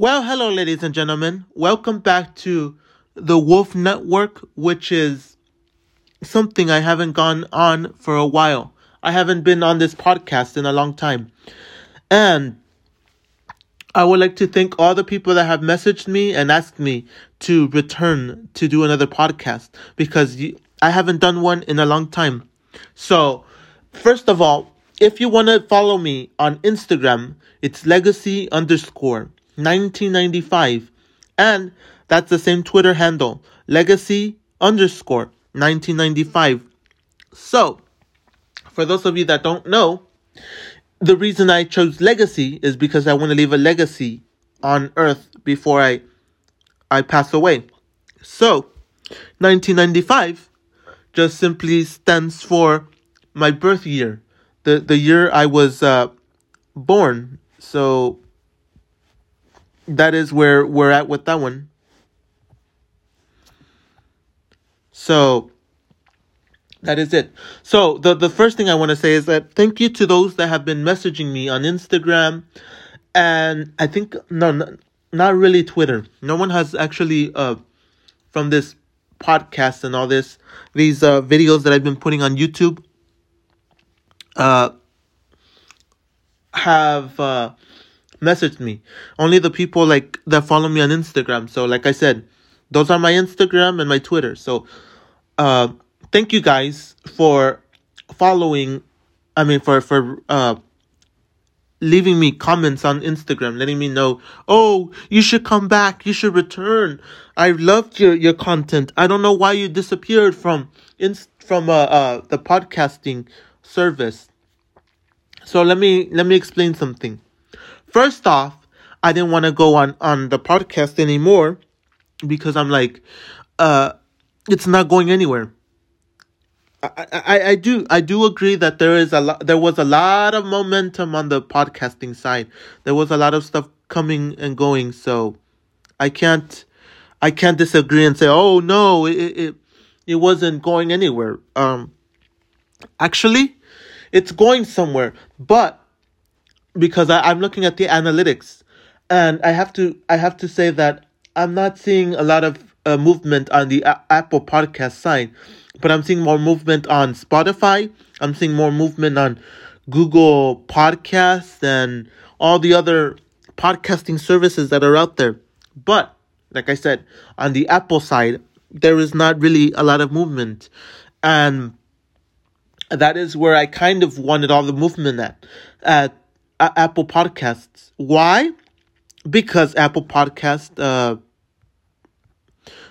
Well, hello, ladies and gentlemen. Welcome back to the Wolf Network, which is something I haven't gone on for a while. I haven't been on this podcast in a long time. And I would like to thank all the people that have messaged me and asked me to return to do another podcast because I haven't done one in a long time. So, first of all, if you want to follow me on Instagram, it's legacy underscore 1995. And that's the same Twitter handle, legacy underscore 1995. So, for those of you that don't know, the reason I chose legacy is because I want to leave a legacy on earth before I I pass away. So, 1995 just simply stands for my birth year, the the year I was uh, born. So that is where we're at with that one. So that is it. So the the first thing I want to say is that thank you to those that have been messaging me on Instagram, and I think no, no not really Twitter. No one has actually uh from this podcast and all this these uh videos that I've been putting on YouTube uh have uh messaged me. Only the people like that follow me on Instagram. So like I said, those are my Instagram and my Twitter. So uh thank you guys for following I mean for for uh leaving me comments on Instagram, letting me know, oh, you should come back, you should return. I loved your, your content. I don't know why you disappeared from in from uh, uh the podcasting service. So let me let me explain something. First off, I didn't want to go on on the podcast anymore because I'm like, uh, it's not going anywhere. I, I, I do I do agree that there is a lot there was a lot of momentum on the podcasting side. There was a lot of stuff coming and going, so I can't I can't disagree and say, oh no, it it, it wasn't going anywhere. Um actually it's going somewhere, but because I, I'm looking at the analytics and I have to I have to say that I'm not seeing a lot of uh, movement on the a- Apple podcast side but I'm seeing more movement on Spotify. I'm seeing more movement on Google Podcasts and all the other podcasting services that are out there. But like I said, on the Apple side, there is not really a lot of movement. And that is where I kind of wanted all the movement at, at, at Apple Podcasts. Why? Because Apple Podcast, uh,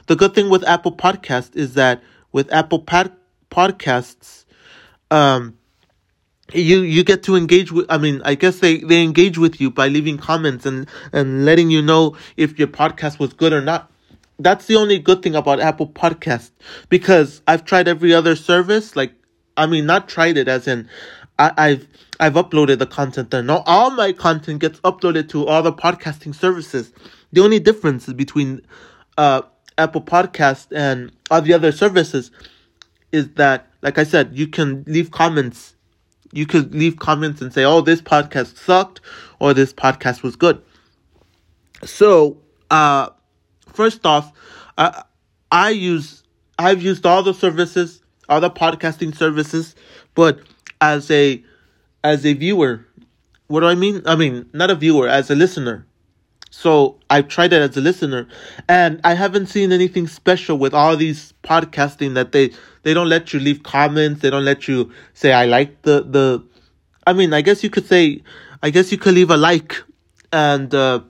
the good thing with Apple Podcast is that with Apple Pod- Podcasts, um, you you get to engage with. I mean, I guess they they engage with you by leaving comments and and letting you know if your podcast was good or not. That's the only good thing about Apple Podcast because I've tried every other service. Like, I mean, not tried it as in I, I've I've uploaded the content there. Now all my content gets uploaded to all the podcasting services. The only difference between uh Apple Podcast and all the other services is that, like I said, you can leave comments. You could leave comments and say, "Oh, this podcast sucked," or "This podcast was good." So, uh, first off, I use I've used all the services, all the podcasting services, but as a as a viewer, what do I mean? I mean, not a viewer, as a listener. So I've tried it as a listener, and I haven't seen anything special with all these podcasting that they they don't let you leave comments. They don't let you say I like the the. I mean, I guess you could say, I guess you could leave a like, and uh,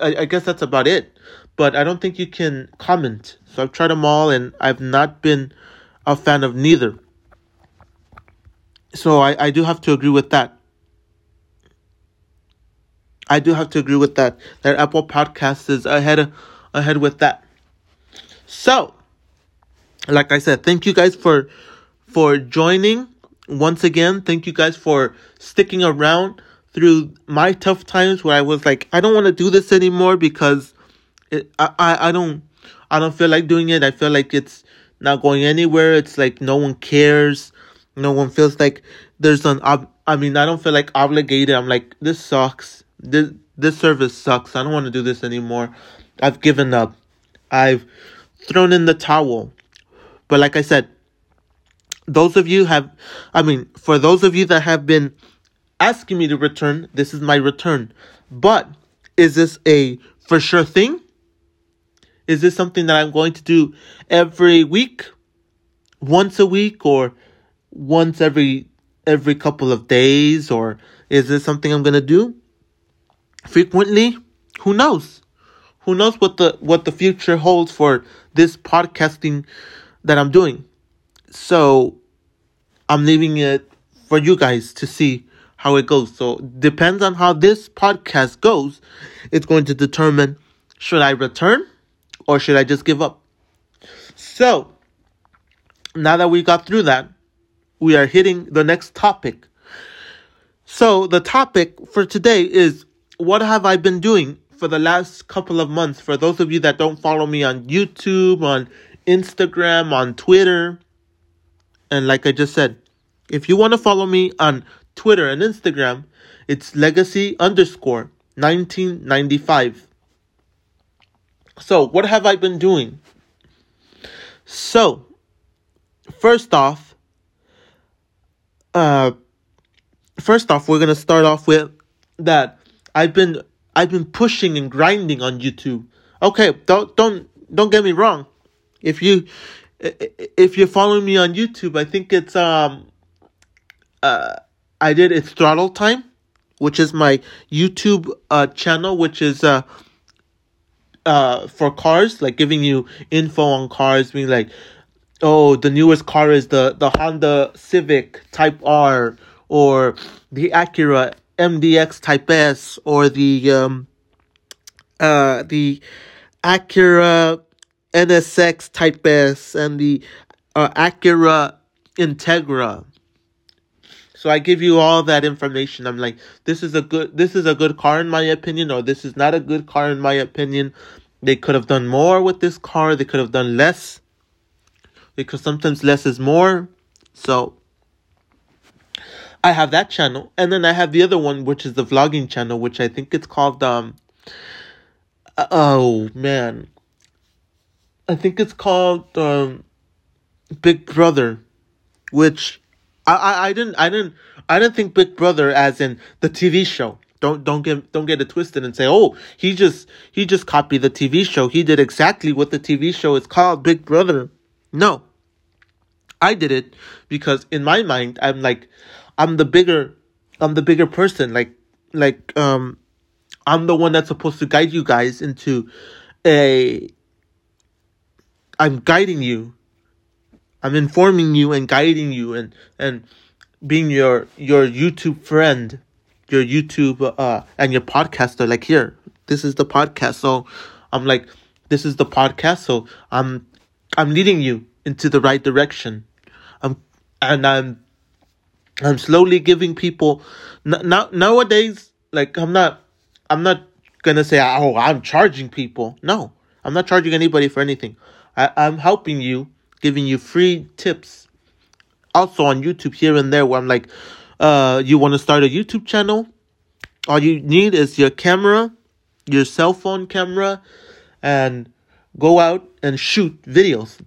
I, I guess that's about it. But I don't think you can comment. So I've tried them all, and I've not been a fan of neither. So I, I do have to agree with that. I do have to agree with that. That Apple Podcast is ahead ahead with that. So, like I said, thank you guys for for joining once again. Thank you guys for sticking around through my tough times where I was like, I don't want to do this anymore because it, I, I I don't I don't feel like doing it. I feel like it's not going anywhere. It's like no one cares. No one feels like there's an ob- I mean, I don't feel like obligated. I'm like, this sucks this this service sucks. I don't want to do this anymore. I've given up. I've thrown in the towel. But like I said, those of you have, I mean, for those of you that have been asking me to return, this is my return. But is this a for sure thing? Is this something that I'm going to do every week? Once a week or once every every couple of days or is this something I'm going to do frequently? Who knows? Who knows what the what the future holds for this podcasting that I'm doing. So I'm leaving it for you guys to see how it goes. So depends on how this podcast goes, it's going to determine should I return or should I just give up? So now that we got through that, we are hitting the next topic. So the topic for today is what have I been doing for the last couple of months? For those of you that don't follow me on YouTube, on Instagram, on Twitter, and like I just said, if you want to follow me on Twitter and Instagram, it's legacy underscore 1995. So, what have I been doing? So, first off, uh, first off, we're gonna start off with that I've been I've been pushing and grinding on YouTube. Okay, don't don't don't get me wrong. If you if you're following me on YouTube, I think it's um uh I did it's throttle time, which is my YouTube uh channel, which is uh uh for cars, like giving you info on cars, being like, oh, the newest car is the the Honda Civic Type R or the Acura MDX Type S or the um uh the Acura NSX Type S and the uh, Acura Integra. So I give you all that information. I'm like, this is a good, this is a good car in my opinion, or this is not a good car in my opinion. They could have done more with this car. They could have done less, because sometimes less is more. So I have that channel, and then I have the other one, which is the vlogging channel, which I think it's called um. Oh man, I think it's called um, Big Brother, which I, I, I didn't I didn't I didn't think Big Brother as in the TV show. Don't don't get don't get it twisted and say, oh, he just he just copied the TV show. He did exactly what the TV show is called, Big Brother. No. I did it because in my mind I'm like I'm the bigger I'm the bigger person. Like like um I'm the one that's supposed to guide you guys into a I'm guiding you. I'm informing you and guiding you and and being your your YouTube friend, your YouTube uh and your podcaster. Like here, this is the podcast. So I'm like, this is the podcast. So I'm I'm leading you into the right direction. I'm and I'm I'm slowly giving people now nowadays. Like I'm not I'm not gonna say oh I'm charging people. No, I'm not charging anybody for anything. I, I'm helping you, giving you free tips. Also on YouTube here and there where I'm like, uh, you want to start a YouTube channel? All you need is your camera, your cell phone camera, and go out and shoot videos.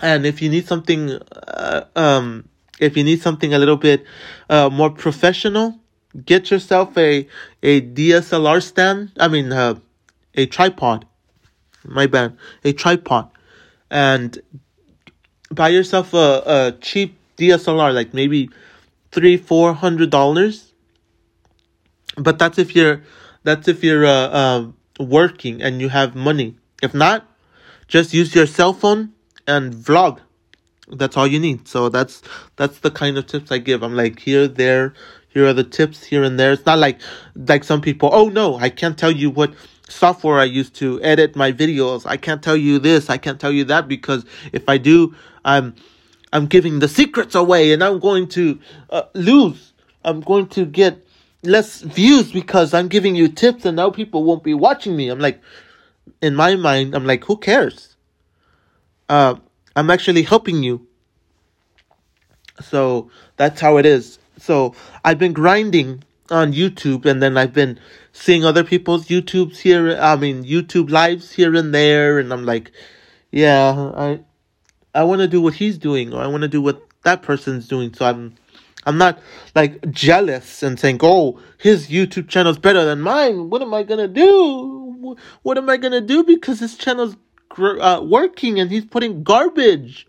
And if you need something, uh, um, if you need something a little bit uh, more professional, get yourself a a DSLR stand. I mean, uh, a tripod my bad, a tripod, and buy yourself a, a cheap DSLR, like maybe three, four hundred dollars. But that's if you're, that's if you're uh, uh, working and you have money. If not, just use your cell phone and vlog. That's all you need. So that's that's the kind of tips I give. I'm like here, there, here are the tips here and there. It's not like like some people. Oh no, I can't tell you what software I use to edit my videos. I can't tell you this, I can't tell you that because if I do, I'm I'm giving the secrets away and I'm going to uh, lose. I'm going to get less views because I'm giving you tips and now people won't be watching me. I'm like in my mind, I'm like who cares? Uh I'm actually helping you. So that's how it is. So I've been grinding on YouTube, and then I've been seeing other people's YouTubes here. I mean, YouTube lives here and there, and I'm like, yeah, I, I want to do what he's doing, or I want to do what that person's doing. So I'm, I'm not like jealous and saying, oh, his YouTube channel's better than mine. What am I gonna do? What am I gonna do because his channel's uh, working and he's putting garbage?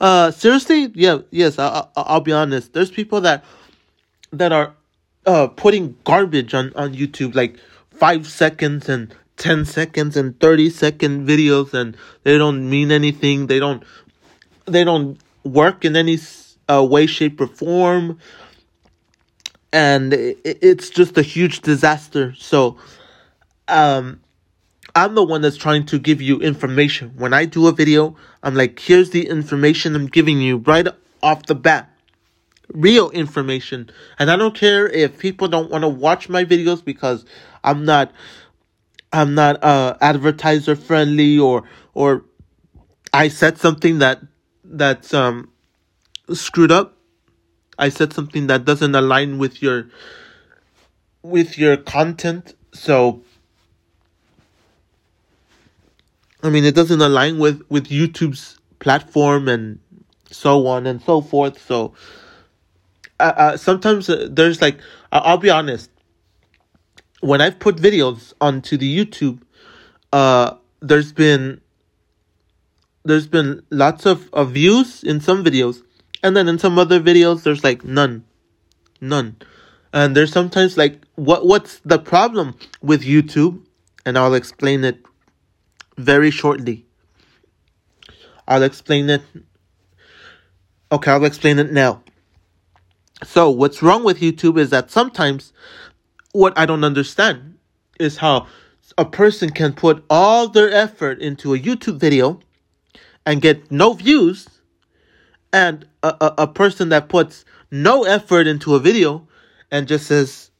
Uh, seriously, yeah, yes. I, I, I'll be honest. There's people that that are uh putting garbage on on YouTube, like five seconds and ten seconds and thirty second videos, and they don't mean anything. They don't they don't work in any uh, way, shape, or form, and it, it's just a huge disaster. So, um, I'm the one that's trying to give you information. When I do a video, I'm like, here's the information I'm giving you right off the bat. Real information. And I don't care if people don't want to watch my videos because I'm not I'm not uh advertiser friendly or or I said something that that's um screwed up. I said something that doesn't align with your with your content. So I mean, it doesn't align with with YouTube's platform and so on and so forth. So uh, uh, sometimes uh, there's like I'll be honest. When I've put videos onto the YouTube, uh, there's been there's been lots of, of views in some videos, and then in some other videos there's like none, none, and there's sometimes like what what's the problem with YouTube, and I'll explain it very shortly. I'll explain it. Okay, I'll explain it now. So, what's wrong with YouTube is that sometimes what I don't understand is how a person can put all their effort into a YouTube video and get no views, and a, a, a person that puts no effort into a video and just says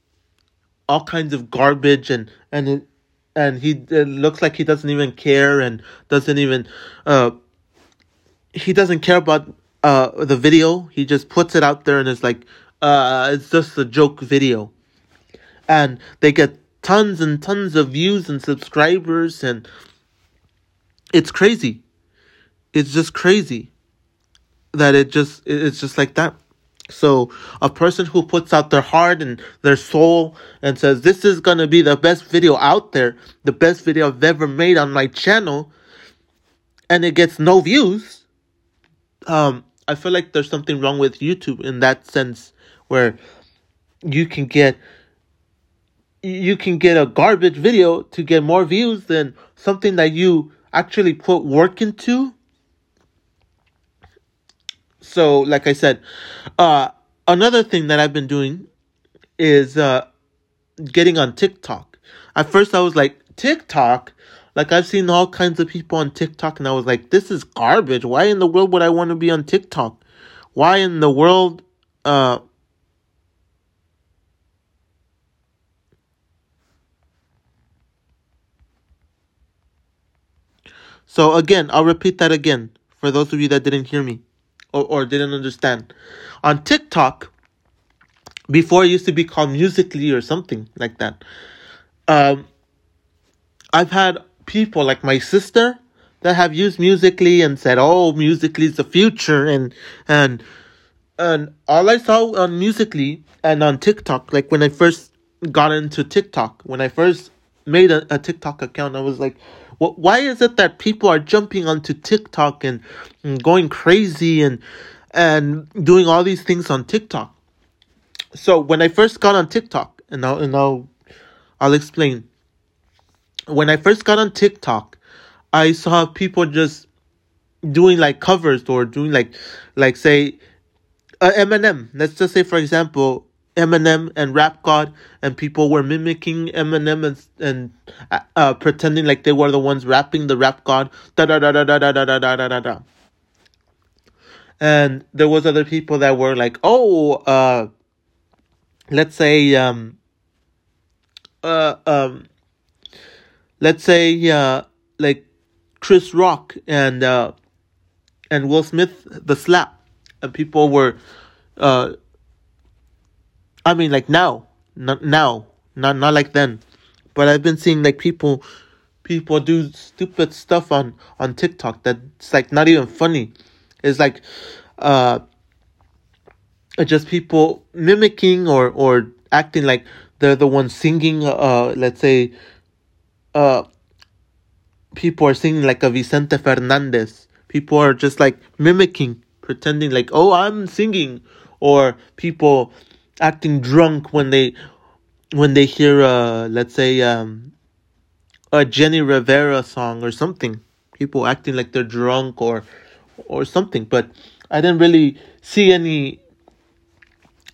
all kinds of garbage and and and he looks like he doesn't even care and doesn't even uh he doesn't care about uh the video. He just puts it out there and it's like uh it's just a joke video. And they get tons and tons of views and subscribers and it's crazy. It's just crazy that it just it's just like that so a person who puts out their heart and their soul and says, this is going to be the best video out there, the best video I've ever made on my channel, and it gets no views, um, I feel like there's something wrong with YouTube in that sense where you can get you can get a garbage video to get more views than something that you actually put work into so like I said, uh, another thing that I've been doing is uh, getting on TikTok. At first, I was like TikTok. Like I've seen all kinds of people on TikTok, and I was like, "This is garbage. Why in the world would I want to be on TikTok? Why in the world?" Uh, so again, I'll repeat that again for those of you that didn't hear me or, or didn't understand. On TikTok, before it used to be called Musical.ly or something like that, um, I've had people like my sister that have used Musical.ly and said, "Oh, Musical.ly is the future," and and and all I saw on Musical.ly and on TikTok, like when I first got into TikTok, when I first made a, a TikTok account, I was like, why is it that people are jumping onto TikTok and, and going crazy and and doing all these things on TikTok? So when I first got on TikTok, and I'll and I'll I'll explain. When I first got on TikTok, I saw people just doing like covers or doing like like say uh, Eminem. Let's just say for example, Eminem and Rap God, and people were mimicking Eminem and and uh, uh, pretending like they were the ones rapping the Rap God. Da da da da da da da da da da da. And there was other people that were like, oh, uh, let's say, um, uh, um, let's say, uh, like Chris Rock and uh, and Will Smith, the slap, and people were, uh I mean, like now, not now, not not like then, but I've been seeing like people, people do stupid stuff on on TikTok that's like not even funny. It's like, uh, just people mimicking or or acting like they're the ones singing. Uh, let's say, uh, people are singing like a Vicente Fernandez. People are just like mimicking, pretending like, oh, I'm singing, or people acting drunk when they when they hear uh let's say um a Jenni Rivera song or something. People acting like they're drunk or or something, but I didn't really see any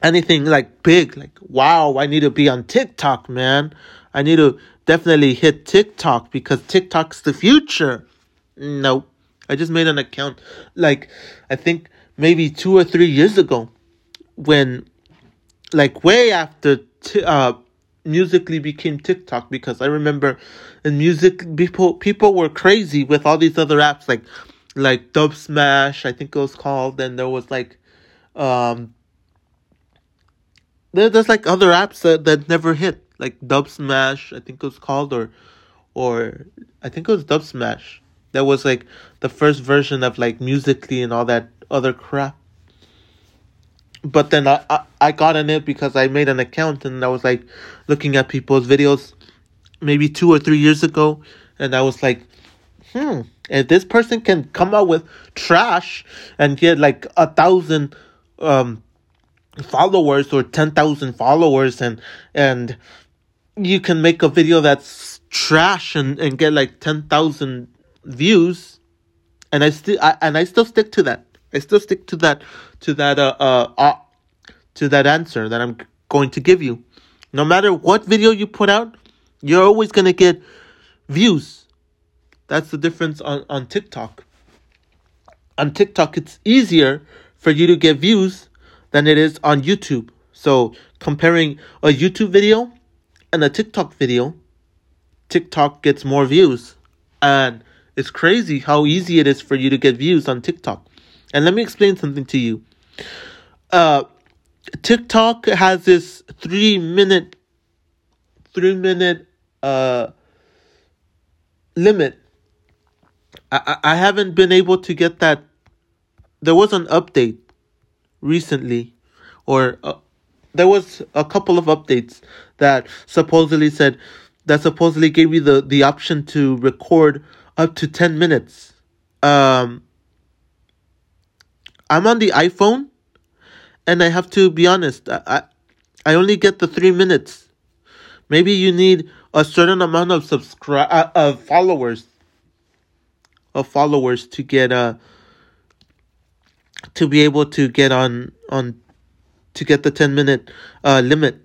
anything like big like wow, I need to be on TikTok, man. I need to definitely hit TikTok because TikTok's the future. No. I just made an account like I think maybe 2 or 3 years ago when like way after t- uh Musical.ly became TikTok because I remember in music people people were crazy with all these other apps like like Dubsmash I think it was called and there was like um there, there's like other apps that, that never hit like Dubsmash I think it was called or or I think it was Dubsmash. That was like the first version of like Musical.ly and all that other crap but then I, I, I got in it because I made an account and I was like looking at people's videos maybe two or three years ago and I was like, hmm, if this person can come out with trash and get like a thousand um followers or ten thousand followers and and you can make a video that's trash and, and get like ten thousand views and I still I, and I still stick to that. I still stick to that to that uh, uh, uh to that answer that I'm going to give you. No matter what video you put out, you're always gonna get views. That's the difference on, on TikTok. On TikTok, it's easier for you to get views than it is on YouTube. So comparing a YouTube video and a TikTok video, TikTok gets more views. And it's crazy how easy it is for you to get views on TikTok. And let me explain something to you. Uh, TikTok has this three minute, three minute uh, limit. I, I haven't been able to get that. There was an update recently, or uh, there was a couple of updates that supposedly said that supposedly gave you the, the option to record up to 10 minutes. Um, I'm on the iPhone, and I have to be honest. I, I, only get the three minutes. Maybe you need a certain amount of subscribe uh, of followers, of followers to get uh to be able to get on on to get the ten minute uh limit.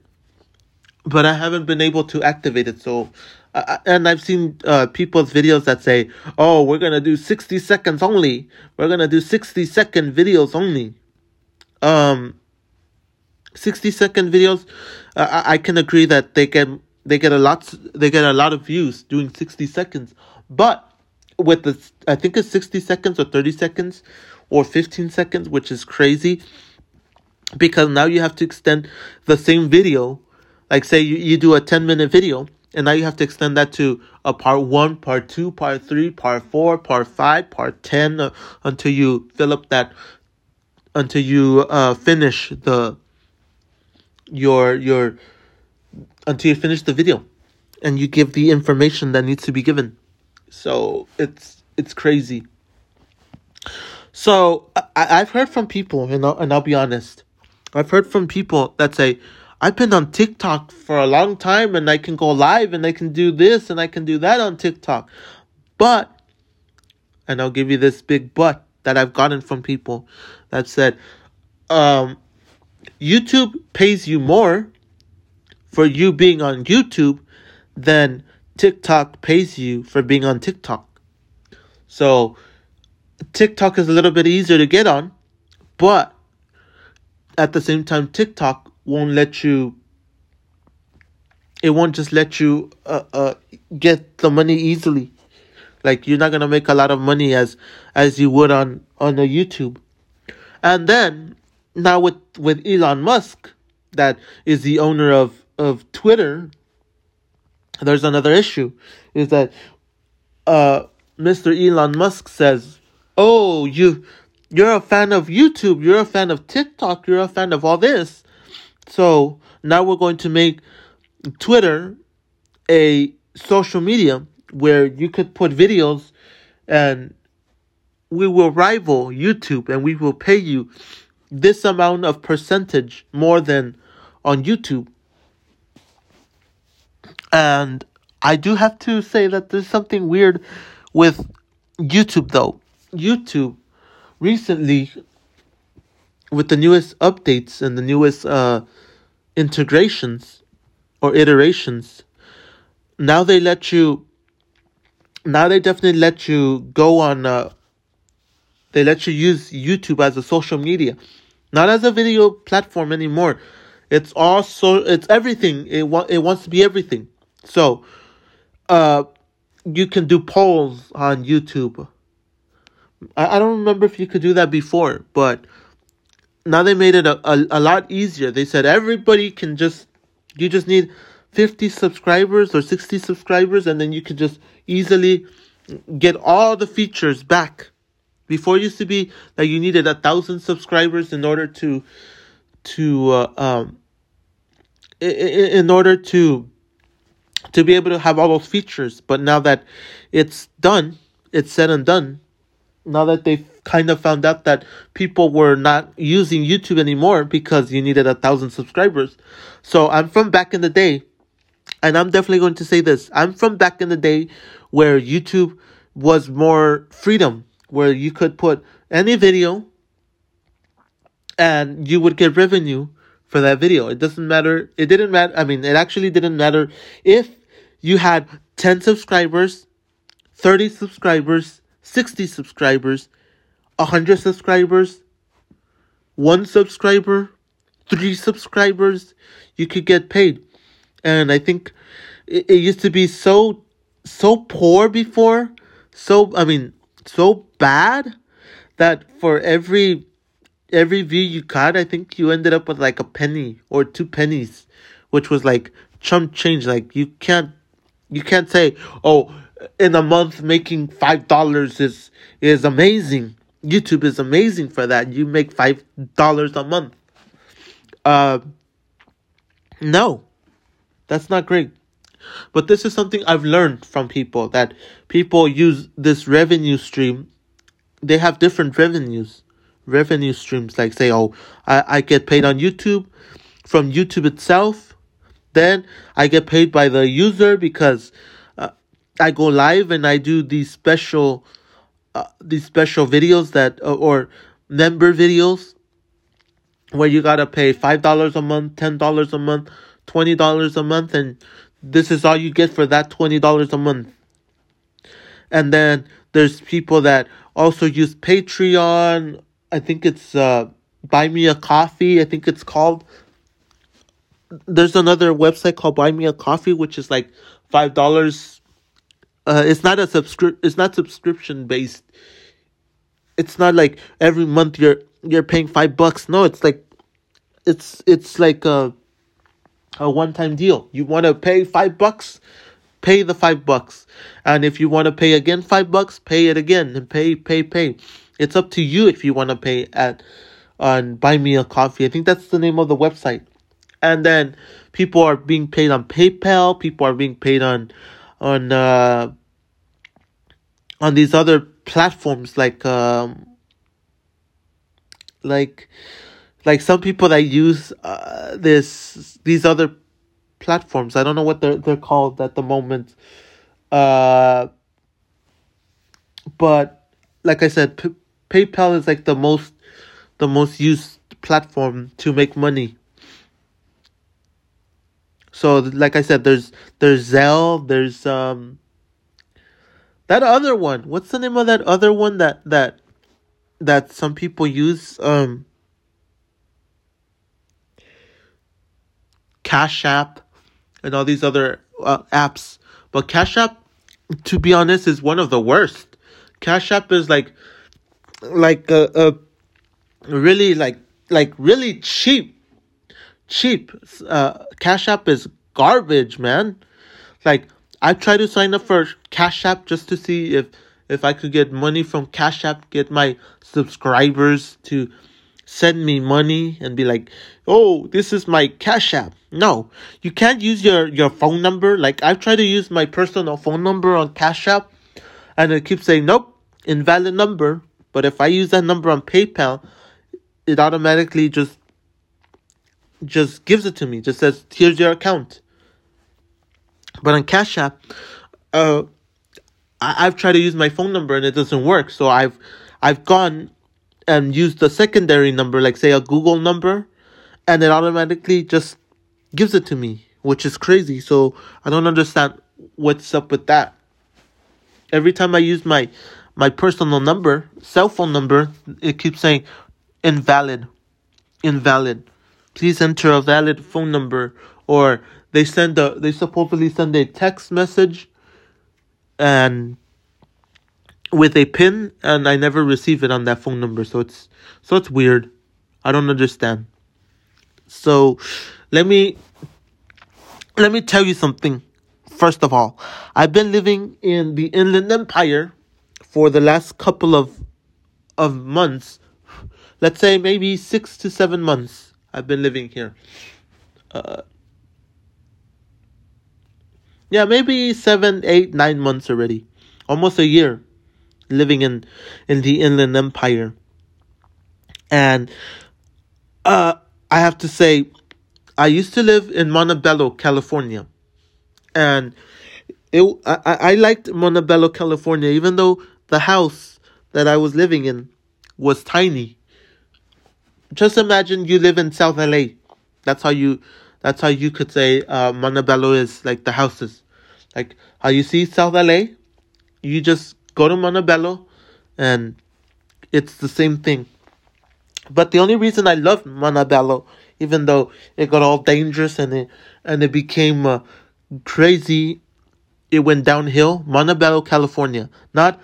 But I haven't been able to activate it, so uh, and I've seen uh, people's videos that say, "Oh, we're gonna do sixty seconds only. We're gonna do sixty second videos only." Um, sixty second videos. Uh, I, I can agree that they get they get a lot they get a lot of views doing sixty seconds, but with the I think it's sixty seconds or thirty seconds or fifteen seconds, which is crazy because now you have to extend the same video. Like say you, you do a ten minute video and now you have to extend that to a part one, part two, part three, part four, part five, part ten, uh, until you fill up that, until you uh, finish the your your until you finish the video, and you give the information that needs to be given. So it's it's crazy. So I, I've heard from people, and I'll, and I'll be honest, I've heard from people that say, I've been on TikTok for a long time and I can go live and I can do this and I can do that on TikTok. But, and I'll give you this big but that I've gotten from people that said, um, YouTube pays you more for you being on YouTube than TikTok pays you for being on TikTok. So, TikTok is a little bit easier to get on, but at the same time, TikTok won't let you it won't just let you uh, uh, get the money easily like you're not gonna make a lot of money as as you would on on a youtube and then now with with elon musk that is the owner of of Twitter, there's another issue is that uh, Mr. Elon Musk says, "Oh, you you're a fan of YouTube, you're a fan of TikTok, you're a fan of all this. So, now we're going to make Twitter a social media where you could put videos and we will rival YouTube and we will pay you this amount of percentage more than on YouTube. And I do have to say that there's something weird with YouTube though. YouTube recently with the newest updates and the newest uh, integrations or iterations, now they let you now they definitely let you go on uh, they let you use YouTube as a social media, not as a video platform anymore. It's also it's everything. It wa- it wants to be everything. So, uh, you can do polls on YouTube. I, I don't remember if you could do that before, but now they made it a, a, a lot easier. They said everybody can just you just need 50 subscribers or 60 subscribers and then you can just easily get all the features back before it used to be that you needed a thousand subscribers in order to to uh, um in, in order to to be able to have all those features. But now that it's done, it's said and done. Now that they've kind of found out that people were not using YouTube anymore because you needed a thousand subscribers. So I'm from back in the day, and I'm definitely going to say this. I'm from back in the day where YouTube was more freedom where you could put any video and you would get revenue for that video. It doesn't matter. It didn't matter. I mean, it actually didn't matter if you had 10 subscribers, 30 subscribers, 60 subscribers, 100 subscribers, one subscriber, three subscribers, you could get paid. And I think it, it used to be so, so poor before. So, I mean, so bad that for every every view you got, I think you ended up with like a penny or two pennies, which was like chump change. Like you can't you can't say, oh, in a month making five dollars is is amazing. YouTube is amazing for that. You make five dollars a month. Uh, no, that's not great. But this is something I've learned from people that people use this revenue stream. They have different revenues, revenue streams. Like say, oh, I, I get paid on YouTube from YouTube itself. Then I get paid by the user because uh, I go live and I do these special, uh, these special videos that uh, or member videos where you gotta pay five dollars a month, ten dollars a month, twenty dollars a month, and this is all you get for that $20 a month. And then there's people that also use Patreon. I think it's uh, Buy Me a Coffee, I think it's called. There's another website called Buy Me a Coffee, which is like five dollars. Uh, it's not a subscrip. It's not subscription based. It's not like every month you're you're paying five bucks. No, it's like, it's it's like a a one time deal. You want to pay five bucks, pay the five bucks. And if you want to pay again five bucks, pay it again and pay, pay, pay. It's up to you if you want to pay at on Buy Me a Coffee. I think that's the name of the website. And then people are being paid on PayPal. People are being paid on on uh, on these other platforms like um, like like some people that use uh, this these other platforms. I don't know what they're they're called at the moment. Uh, but like I said, P- PayPal is like the most the most used platform to make money. So like I said, there's there's Zelle, there's um that other one. What's the name of that other one that that that some people use? Um Cash App, and all these other uh, apps. But Cash App, to be honest, is one of the worst. Cash App is like, like a, a really like like really cheap, cheap. Uh, Cash App is garbage, man. Like I tried to sign up for Cash App just to see if if I could get money from Cash App, get my subscribers to send me money and be like, "Oh, this is my Cash App." No, you can't use your your phone number. Like I've tried to use my personal phone number on Cash App, and it keeps saying, "Nope, invalid number." But if I use that number on PayPal, it automatically just just gives it to me. Just says, "Here's your account." But on Cash App, uh, I, have tried to use my phone number and it doesn't work. So I've I've gone and used the secondary number, like say a Google number, and it automatically just gives it to me, which is crazy. So I don't understand what's up with that. Every time I use my my personal number, cell phone number, it keeps saying invalid, invalid. Please enter a valid phone number, or they send a they supposedly send a text message and with a pin and I never receive it on that phone number. So it's so it's weird. I don't understand. So let me let me tell you something. First of all, I've been living in the Inland Empire for the last couple of of months. Let's say maybe 6 to 7 months I've been living here. Uh, yeah, maybe seven, eight, nine months already. Almost a year living in, in the Inland Empire. And uh, I have to say, I used to live in Montebello, California. And it, I, I liked Montebello, California, even though the house that I was living in was tiny. Just imagine you live in South LA. That's how you that's how you could say uh, Montebello is like the houses. Like how you see South LA, you just go to Montebello and it's the same thing. But the only reason I loved Montebello, even though it got all dangerous and it and it became uh, crazy, it went downhill. Montebello, California, not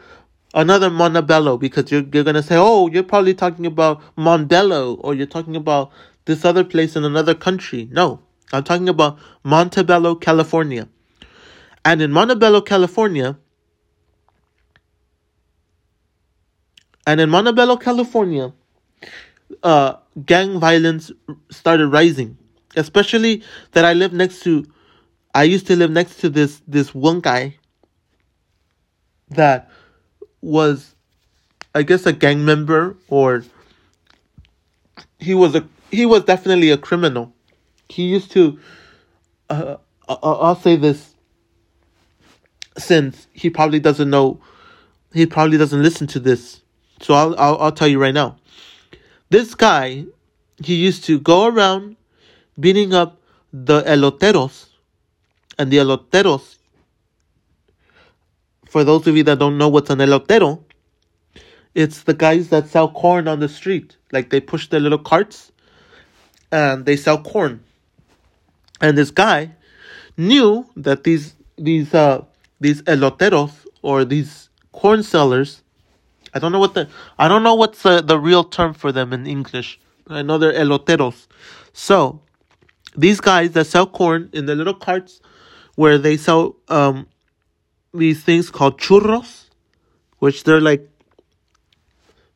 another Montebello, because you're you're gonna say, oh, you're probably talking about Montebello, or you're talking about this other place in another country. No, I'm talking about Montebello, California. And in Montebello, California, and in Montebello, California, uh, gang violence started rising. Especially that I live next to, I used to live next to this this one guy. That was, I guess, a gang member, or he was a he was definitely a criminal. He used to. Uh, I'll say this since he probably doesn't know, he probably doesn't listen to this. So I'll, I'll, I'll tell you right now. This guy, he used to go around beating up the eloteros, and the eloteros, for those of you that don't know what's an elotero, it's the guys that sell corn on the street. Like they push their little carts and they sell corn. And this guy knew that these these uh these eloteros or these corn sellers. I don't know what the I don't know what's the, the real term for them in English. I know they're eloteros. So these guys that sell corn in the little carts where they sell um these things called churros, which they're like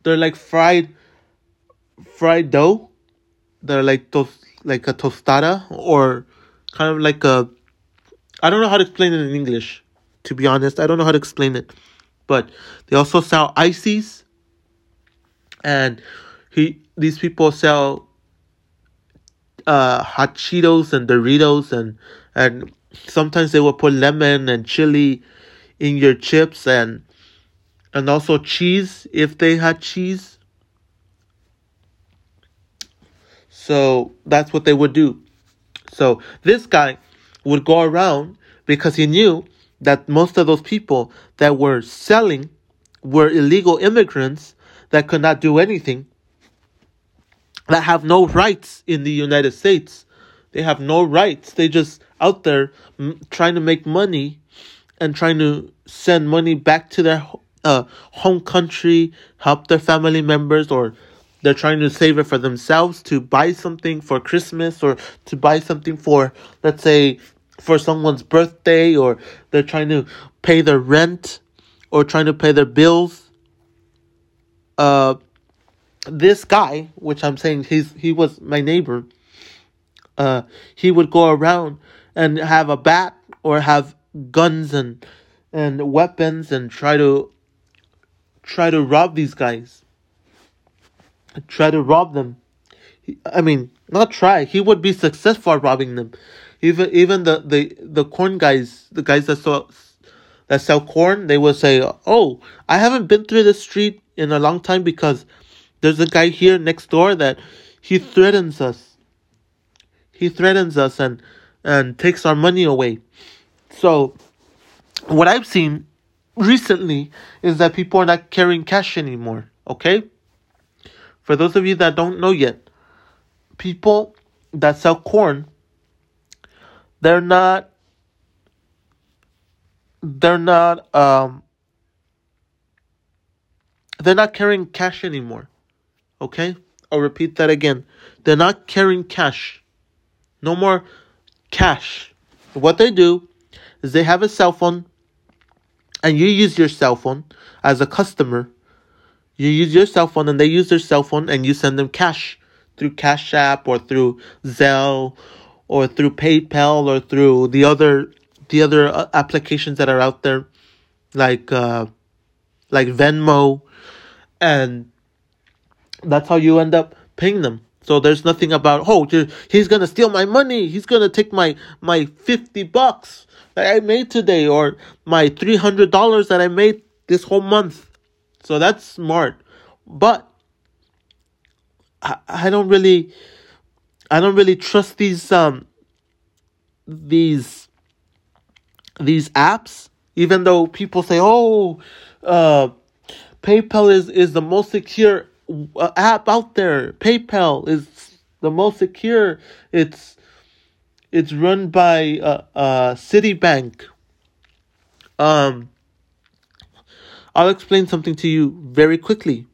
they're like fried fried dough. They're like tos, like a tostada or kind of like a I don't know how to explain it in English to be honest. I don't know how to explain it. But they also sell ices. And he these people sell uh hot Cheetos and Doritos and and sometimes they will put lemon and chili in your chips and and also cheese if they had cheese. So that's what they would do. So this guy would go around because he knew that most of those people that were selling were illegal immigrants that could not do anything, that have no rights in the United States. They have no rights. They just out there m- trying to make money and trying to send money back to their uh, home country, help their family members, or they're trying to save it for themselves to buy something for Christmas or to buy something for, let's say, for someone's birthday or they're trying to pay their rent or trying to pay their bills. Uh, this guy, which I'm saying he's he was my neighbor, uh, he would go around and have a bat or have guns and and weapons and try to try to rob these guys. Try to rob them. I mean, not try. He would be successful at robbing them. Even even the, the, the corn guys, the guys that sell that sell corn, they will say, "Oh, I haven't been through the street in a long time because there's a guy here next door that he threatens us. He threatens us and and takes our money away." So, what I've seen recently is that people are not carrying cash anymore. Okay? For those of you that don't know yet, people that sell corn, they're not they're not um they're not carrying cash anymore. Okay? I'll repeat that again. They're not carrying cash. No more cash. What they do is they have a cell phone and you use your cell phone as a customer, you use your cell phone and they use their cell phone and you send them cash through Cash App or through Zelle or through PayPal or through the other the other uh, applications that are out there like uh, like Venmo and that's how you end up paying them. So there's nothing about oh he's gonna steal my money. He's gonna take my my fifty bucks that I made today or my $300 that I made this whole month. So that's smart. But I, I don't really I don't really trust these um these these apps even though people say oh uh PayPal is is the most secure uh, app out there. PayPal is the most secure. It's it's run by uh, uh, Citibank. Um, I'll explain something to you very quickly.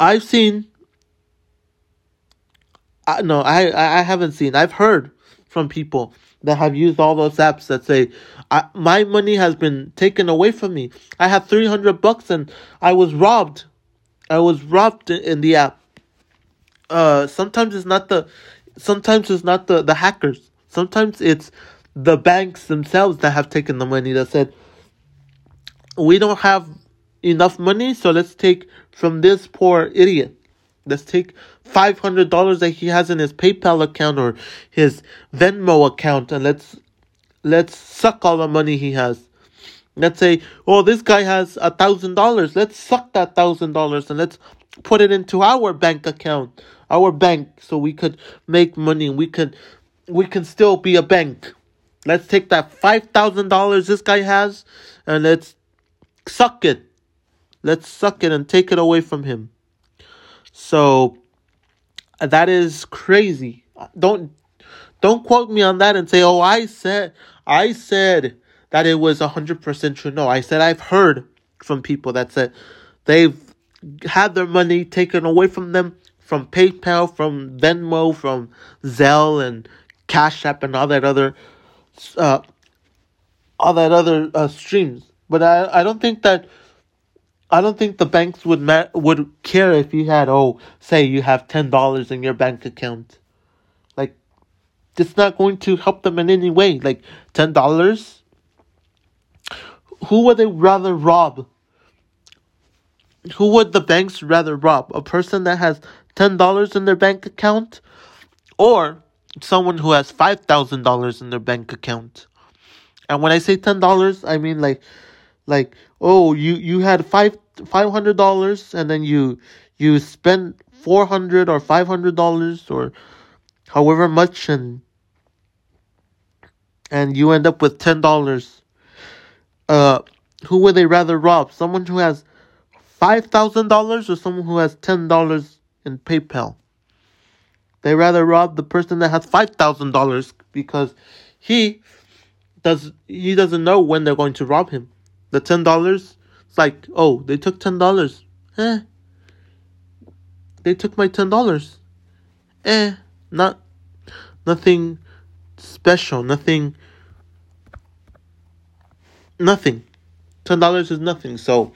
I've seen. Uh, no, I I haven't seen. I've heard from people that have used all those apps that say, "My money has been taken away from me. I have three hundred bucks and I was robbed. I was robbed in the app." Uh, sometimes it's not the sometimes it's not the, the hackers. Sometimes it's the banks themselves that have taken the money that said, we don't have enough money, so let's take from this poor idiot. Let's take $500 that he has in his PayPal account or his Venmo account and let's let's suck all the money he has. Let's say, oh, this guy has a thousand dollars. Let's suck that thousand dollars and let's put it into our bank account our bank so we could make money we could we can still be a bank. Let's take that five thousand dollars this guy has and let's suck it. Let's suck it and take it away from him. So that is crazy. Don't don't quote me on that and say, "Oh, I said I said that it was 100% true." No, I said I've heard from people that said they've had their money taken away from them from PayPal, from Venmo, from Zelle, and Cash App, and all that other, uh, all that other uh, streams. But I, I don't think that, I don't think the banks would ma- would care if you had oh, say you have ten dollars in your bank account, like, it's not going to help them in any way. Like ten dollars. Who would they rather rob? Who would the banks rather rob? A person that has $10 in their bank account or someone who has $5,000 in their bank account. And when I say $10, I mean like like oh, you you had 5 $500 and then you you spent 400 or $500 or however much and and you end up with $10. Uh who would they rather rob? Someone who has $5,000 or someone who has $10 in PayPal. They rather rob the person that has five thousand dollars because he does he doesn't know when they're going to rob him. The ten dollars, it's like, oh, they took ten dollars. Eh. they took my ten dollars. Eh, not nothing special, nothing nothing. Ten dollars is nothing, so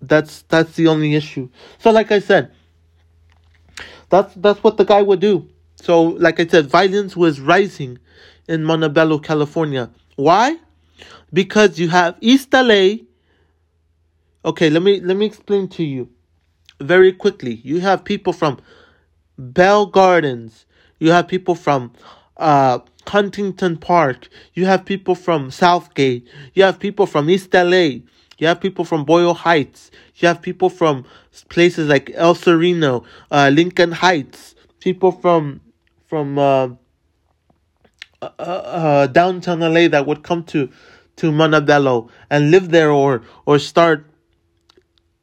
that's that's the only issue. So like I said, that's that's what the guy would do. So like I said, violence was rising in Montebello, California. Why? Because you have East LA. Okay, let me let me explain to you very quickly. You have people from Bell Gardens. You have people from uh, Huntington Park. You have people from Southgate. You have people from East LA. You have people from Boyle Heights. You have people from places like El Sereno, uh, Lincoln Heights. People from from uh, uh, uh, downtown LA that would come to to Montebello and live there or or start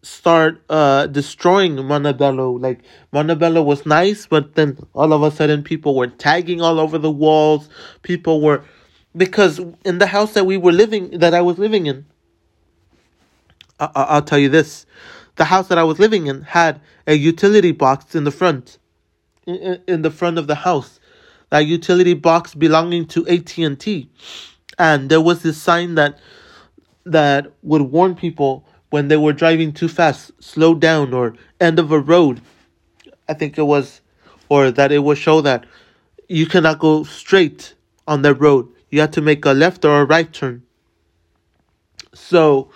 start uh destroying Montebello. Like Montebello was nice, but then all of a sudden people were tagging all over the walls. People were because in the house that we were living that I was living in I- I'll tell you this. The house that I was living in had a utility box in the front, in, in the front of the house. That utility box belonging to AT and T, and there was this sign that that would warn people when they were driving too fast, slow down, or end of a road. I think it was, or that it would show that you cannot go straight on that road. You have to make a left or a right turn. So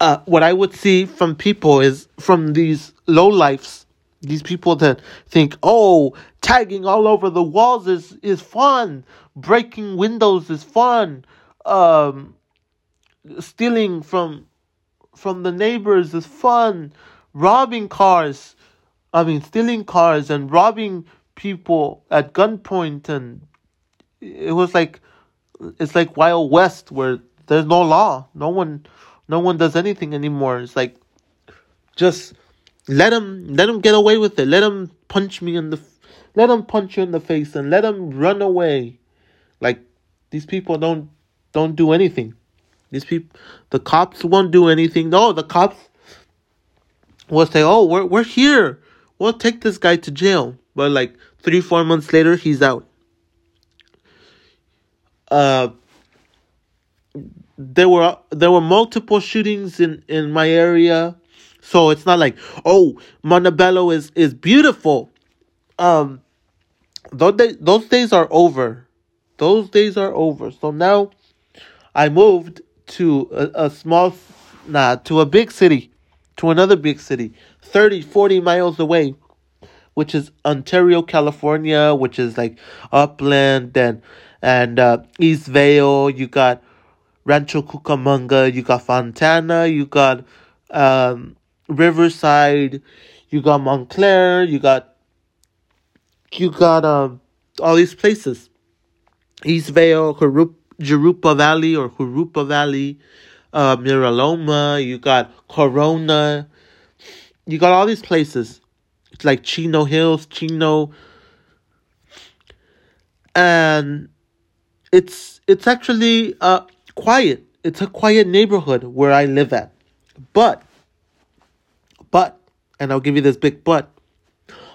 uh, what I would see from people is from these low lifes, these people that think, oh, tagging all over the walls is, is fun, breaking windows is fun, um, stealing from from the neighbors is fun, robbing cars, I mean stealing cars and robbing people at gunpoint and it was like it's like Wild West where there's no law. No one no one does anything anymore. It's like just let him let him get away with it. Let him punch me in the let him punch you in the face and let him run away. Like these people don't don't do anything. These people the cops won't do anything. No, the cops will say, "Oh, we're we're here. We'll take this guy to jail." But like 3 4 months later, he's out. Uh there were there were multiple shootings in in my area. So it's not like oh montebello is is beautiful. Um those days, those days are over. Those days are over. So now i moved to a, a small nah to a big city to another big city 30 40 miles away which is ontario california which is like upland and and uh, east vale. You got Rancho Cucamonga, you got Fontana, you got um, Riverside, you got Montclair, you got you got um, all these places. East Vale, Jurupa Valley or Jurupa Valley, uh, Miraloma, you got Corona, you got all these places. It's like Chino Hills, Chino, and it's it's actually uh quiet. It's a quiet neighborhood where I live at. But, but, and I'll give you this big but,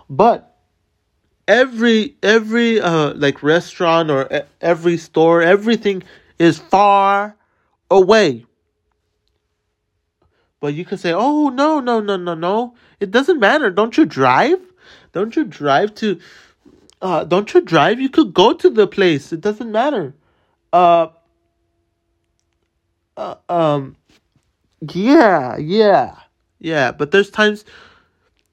but every every uh like restaurant or every store, everything is far away. But you can say, "Oh no, no, no, no, no! It doesn't matter. Don't you drive? Don't you drive to? Uh, don't you drive? You could go to the place. It doesn't matter." Uh, um, yeah, yeah, yeah. But there's times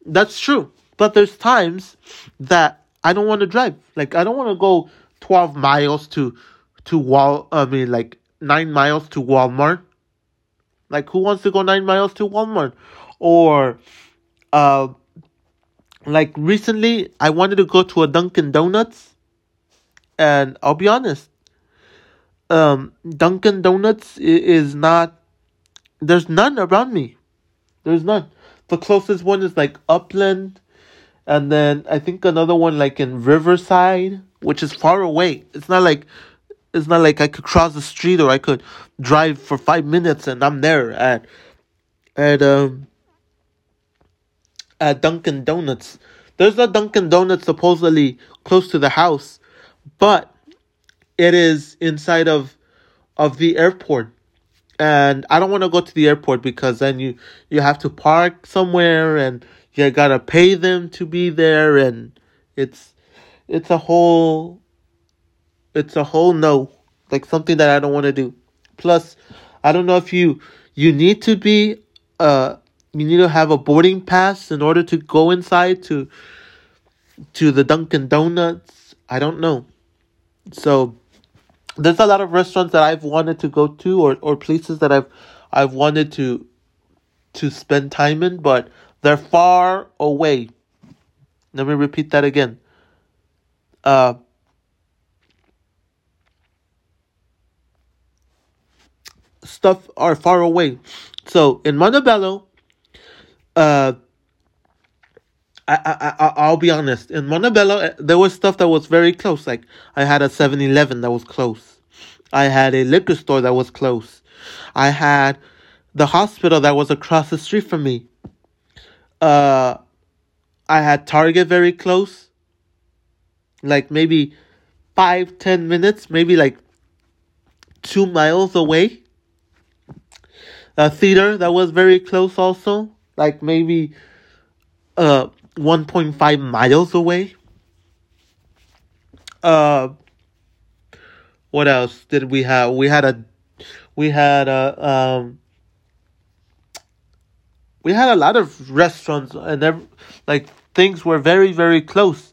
that's true. But there's times that I don't want to drive. Like I don't want to go twelve miles to to Wal. I mean, like nine miles to Walmart. Like who wants to go nine miles to Walmart? Or, uh, like recently I wanted to go to a Dunkin' Donuts, and I'll be honest, um, Dunkin' Donuts is not. There's none around me. There's none. The closest one is like Upland, and then I think another one like in Riverside, which is far away. It's not like it's not like I could cross the street or I could drive for five minutes and I'm there at at um at Dunkin' Donuts. There's a Dunkin' Donuts supposedly close to the house, but it is inside of of the airport. And I don't want to go to the airport because then you you have to park somewhere and you got to pay them to be there and it's it's a whole it's a whole no. Like something that I don't want to do. Plus, I don't know if you you need to be uh you need to have a boarding pass in order to go inside to to the Dunkin' Donuts. I don't know. So there's a lot of restaurants that I've wanted to go to or, or places that I've I've wanted to to spend time in, but they're far away. Let me repeat that again. Uh stuff are far away. So in Montebello, uh, I, I, I, I'll be honest. In Montebello, uh, there was stuff that was very close. Like, I had a 7 Eleven that was close. I had a liquor store that was close. I had the hospital that was across the street from me. Uh, I had Target very close. Like, maybe five, ten minutes, maybe like two miles away. A theater that was very close also like maybe uh 1.5 miles away. Uh what else did we have? We had a we had a um we had a lot of restaurants and every, like things were very very close.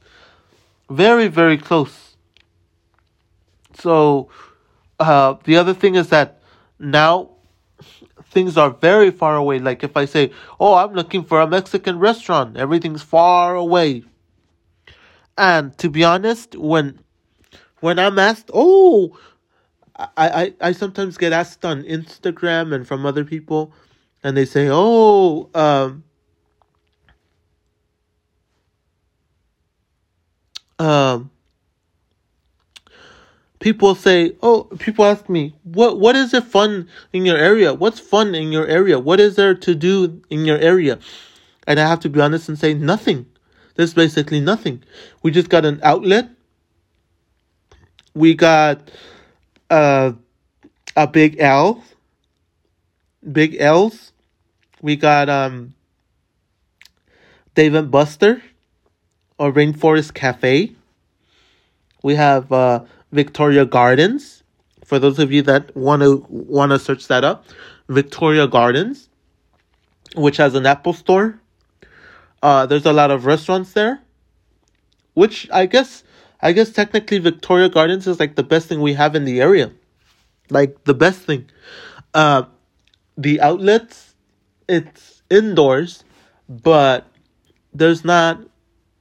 Very very close. So uh the other thing is that now things are very far away. Like if I say, oh, I'm looking for a Mexican restaurant, everything's far away. And to be honest, when when I'm asked, oh, I, I, I sometimes get asked on Instagram and from other people, and they say, oh, um, um, people say, "Oh, people ask me, what what is it fun in your area? What's fun in your area? What is there to do in your area?" And I have to be honest and say nothing. There's basically nothing. We just got an outlet. We got uh, a big L. Big L's. We got um Dave Buster or Rainforest Cafe. We have uh Victoria Gardens. For those of you that want to want to search that up, Victoria Gardens, which has an Apple store. Uh, there's a lot of restaurants there, which I guess I guess technically Victoria Gardens is like the best thing we have in the area, like the best thing. Uh, the outlets, it's indoors, but there's not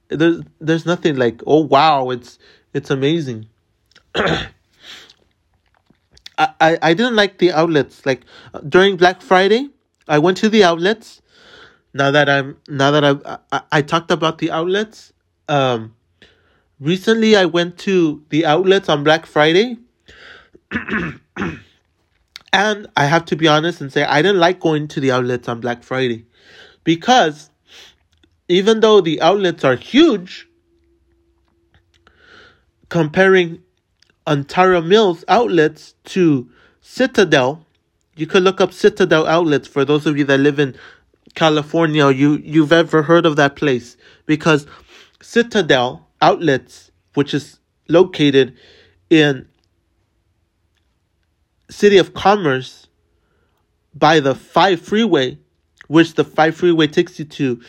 there's there's nothing like oh wow it's it's amazing I, I, didn't like the outlets. Like during Black Friday, I went to the outlets. Now that I'm now that I I, I talked about the outlets, um, recently I went to the outlets on Black Friday. and I have to be honest and say I didn't like going to the outlets on Black Friday because even though the outlets are huge, comparing Ontario Mills outlets to Citadel. You could look up Citadel outlets for those of you that live in California. You you've ever heard of that place because Citadel outlets, which is located in City of Commerce by the five freeway, which the five freeway takes you to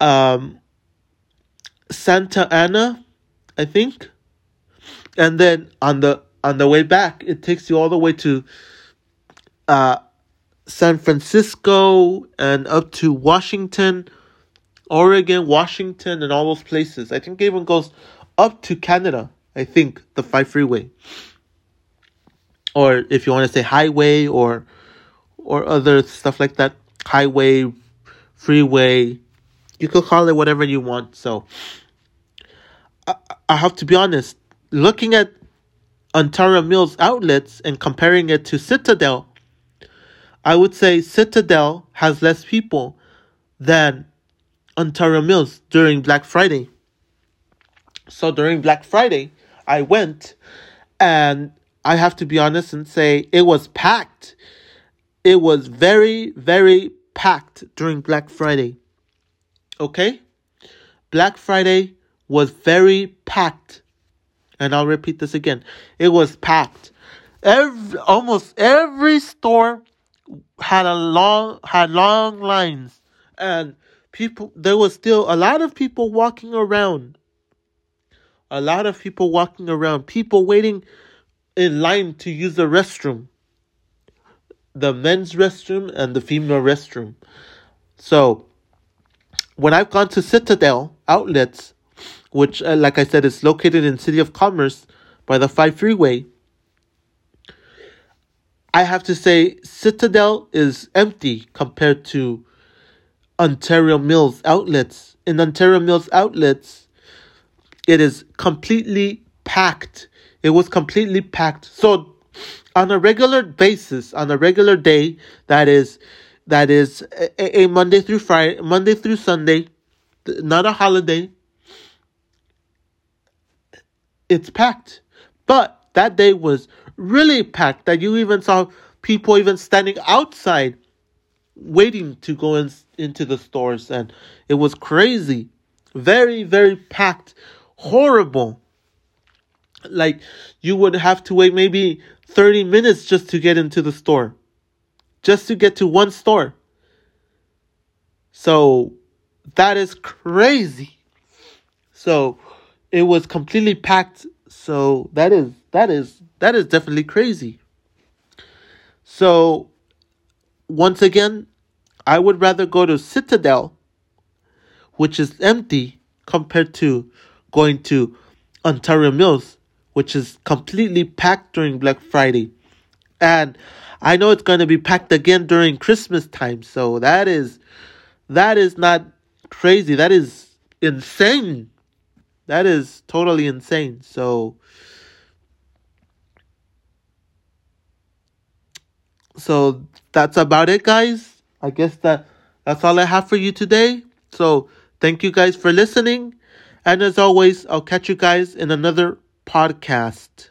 um, Santa Ana, I think and then on the on the way back, it takes you all the way to uh, San Francisco and up to Washington, Oregon, Washington, and all those places. I think it even goes up to Canada. I think the five freeway, or if you want to say highway or or other stuff like that, highway, freeway, you could call it whatever you want. So I, I have to be honest looking at Ontario Mills outlets and comparing it to Citadel, I would say Citadel has less people than Ontario Mills during Black Friday. So during Black Friday, I went and I have to be honest and say it was packed. It was very, very packed during Black Friday. Okay? Black Friday was very packed. And I'll repeat this again. It was packed. Every, almost every store had a long had long lines. And people there was still a lot of people walking around. A lot of people walking around. People waiting in line to use the restroom. The men's restroom and the female restroom. So when i've gone to citadel outlets which uh, like i said is located in city of commerce by the 5 freeway I have to say, Citadel is empty compared to Ontario Mills outlets. In Ontario Mills outlets, it is completely packed. It was completely packed. So, on a regular basis, on a regular day, that is, that is a, a Monday through Friday, Monday through Sunday, not a holiday. It's packed, but that day was really packed that you even saw people even standing outside waiting to go in, into the stores and it was crazy. Very very packed. Horrible. Like you would have to wait maybe 30 minutes just to get into the store. Just to get to one store. So that is crazy. So it was completely packed so that is that is that is definitely crazy. So, once again, I would rather go to Citadel, which is empty, compared to going to Ontario Mills, which is completely packed during Black Friday. And I know it's going to be packed again during Christmas time, so that is that is not crazy. That is insane. That is totally insane. So so that's about it, guys. I guess that that's all I have for you today. So thank you guys for listening. And as always, I'll catch you guys in another podcast.